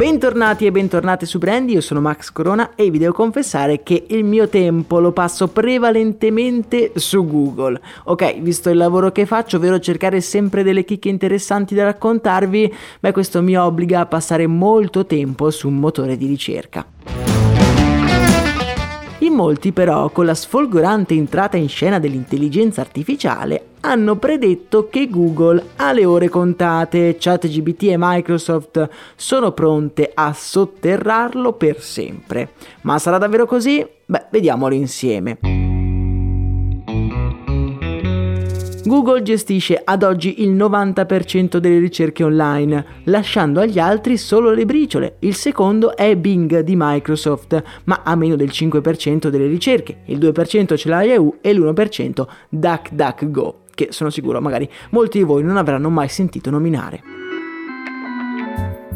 Bentornati e bentornate su Brandy, io sono Max Corona e vi devo confessare che il mio tempo lo passo prevalentemente su Google. Ok, visto il lavoro che faccio, ovvero cercare sempre delle chicche interessanti da raccontarvi, beh questo mi obbliga a passare molto tempo su un motore di ricerca. Molti però, con la sfolgorante entrata in scena dell'intelligenza artificiale, hanno predetto che Google ha le ore contate, ChatGPT e Microsoft sono pronte a sotterrarlo per sempre. Ma sarà davvero così? Beh, vediamolo insieme. Google gestisce ad oggi il 90% delle ricerche online, lasciando agli altri solo le briciole. Il secondo è Bing di Microsoft, ma ha meno del 5% delle ricerche. Il 2% ce l'ha Yahoo e l'1% DuckDuckGo, che sono sicuro magari molti di voi non avranno mai sentito nominare.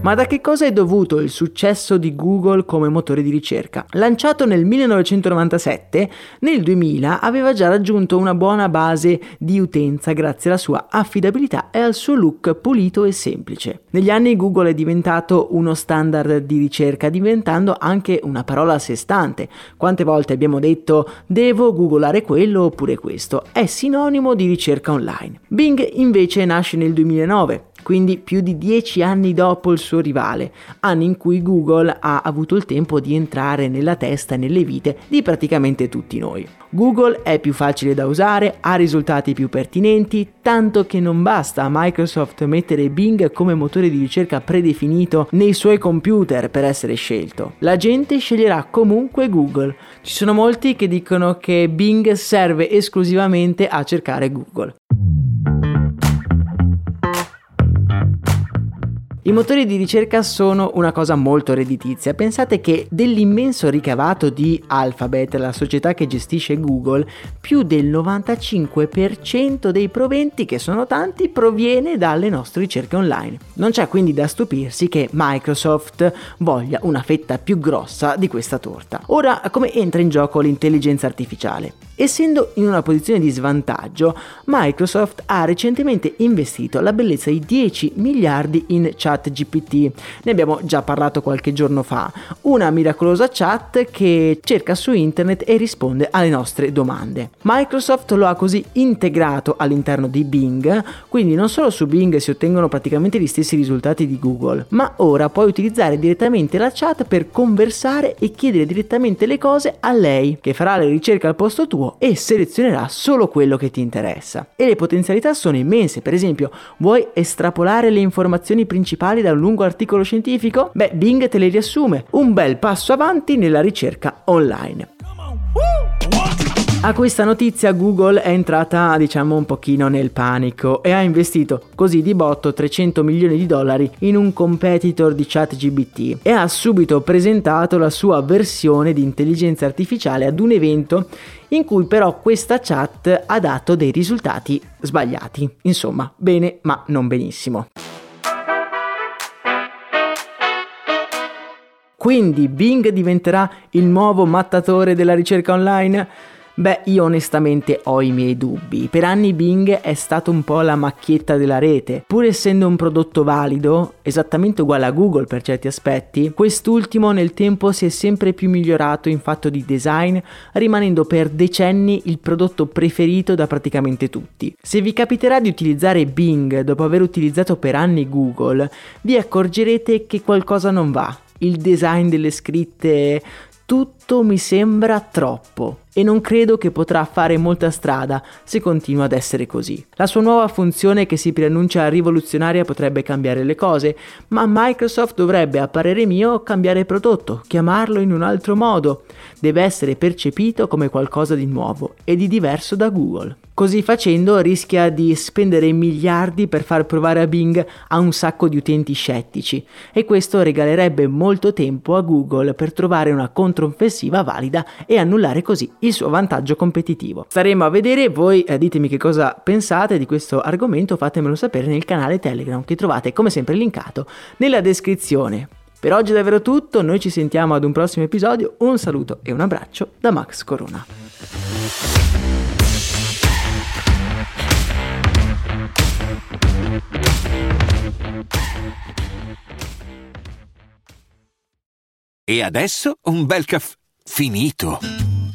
Ma da che cosa è dovuto il successo di Google come motore di ricerca? Lanciato nel 1997, nel 2000 aveva già raggiunto una buona base di utenza grazie alla sua affidabilità e al suo look pulito e semplice. Negli anni Google è diventato uno standard di ricerca, diventando anche una parola a sé stante. Quante volte abbiamo detto devo googolare quello oppure questo? È sinonimo di ricerca online. Bing invece nasce nel 2009 quindi più di dieci anni dopo il suo rivale, anni in cui Google ha avuto il tempo di entrare nella testa e nelle vite di praticamente tutti noi. Google è più facile da usare, ha risultati più pertinenti, tanto che non basta a Microsoft mettere Bing come motore di ricerca predefinito nei suoi computer per essere scelto. La gente sceglierà comunque Google. Ci sono molti che dicono che Bing serve esclusivamente a cercare Google. I motori di ricerca sono una cosa molto redditizia. Pensate che dell'immenso ricavato di Alphabet, la società che gestisce Google, più del 95% dei proventi, che sono tanti, proviene dalle nostre ricerche online. Non c'è quindi da stupirsi che Microsoft voglia una fetta più grossa di questa torta. Ora, come entra in gioco l'intelligenza artificiale? Essendo in una posizione di svantaggio, Microsoft ha recentemente investito la bellezza di 10 miliardi in chat GPT. Ne abbiamo già parlato qualche giorno fa. Una miracolosa chat che cerca su internet e risponde alle nostre domande. Microsoft lo ha così integrato all'interno di Bing, quindi non solo su Bing si ottengono praticamente gli stessi risultati di Google, ma ora puoi utilizzare direttamente la chat per conversare e chiedere direttamente le cose a lei, che farà le ricerche al posto tuo tuo e selezionerà solo quello che ti interessa. E le potenzialità sono immense, per esempio, vuoi estrapolare le informazioni principali da un lungo articolo scientifico? Beh, Bing te le riassume, un bel passo avanti nella ricerca online. A questa notizia Google è entrata diciamo un pochino nel panico e ha investito così di botto 300 milioni di dollari in un competitor di ChatGBT e ha subito presentato la sua versione di intelligenza artificiale ad un evento in cui però questa chat ha dato dei risultati sbagliati. Insomma, bene ma non benissimo. Quindi Bing diventerà il nuovo mattatore della ricerca online? Beh, io onestamente ho i miei dubbi. Per anni Bing è stato un po' la macchietta della rete. Pur essendo un prodotto valido, esattamente uguale a Google per certi aspetti, quest'ultimo nel tempo si è sempre più migliorato in fatto di design, rimanendo per decenni il prodotto preferito da praticamente tutti. Se vi capiterà di utilizzare Bing dopo aver utilizzato per anni Google, vi accorgerete che qualcosa non va. Il design delle scritte tutto mi sembra troppo e non credo che potrà fare molta strada se continua ad essere così. La sua nuova funzione che si preannuncia rivoluzionaria potrebbe cambiare le cose, ma Microsoft dovrebbe, a parere mio, cambiare prodotto, chiamarlo in un altro modo. Deve essere percepito come qualcosa di nuovo e di diverso da Google. Così facendo rischia di spendere miliardi per far provare a Bing a un sacco di utenti scettici e questo regalerebbe molto tempo a Google per trovare una controffensiva valida e annullare così il suo vantaggio competitivo. Staremo a vedere, voi eh, ditemi che cosa pensate di questo argomento, fatemelo sapere nel canale Telegram che trovate come sempre linkato nella descrizione. Per oggi è davvero tutto, noi ci sentiamo ad un prossimo episodio, un saluto e un abbraccio da Max Corona. E adesso un bel caffè finito.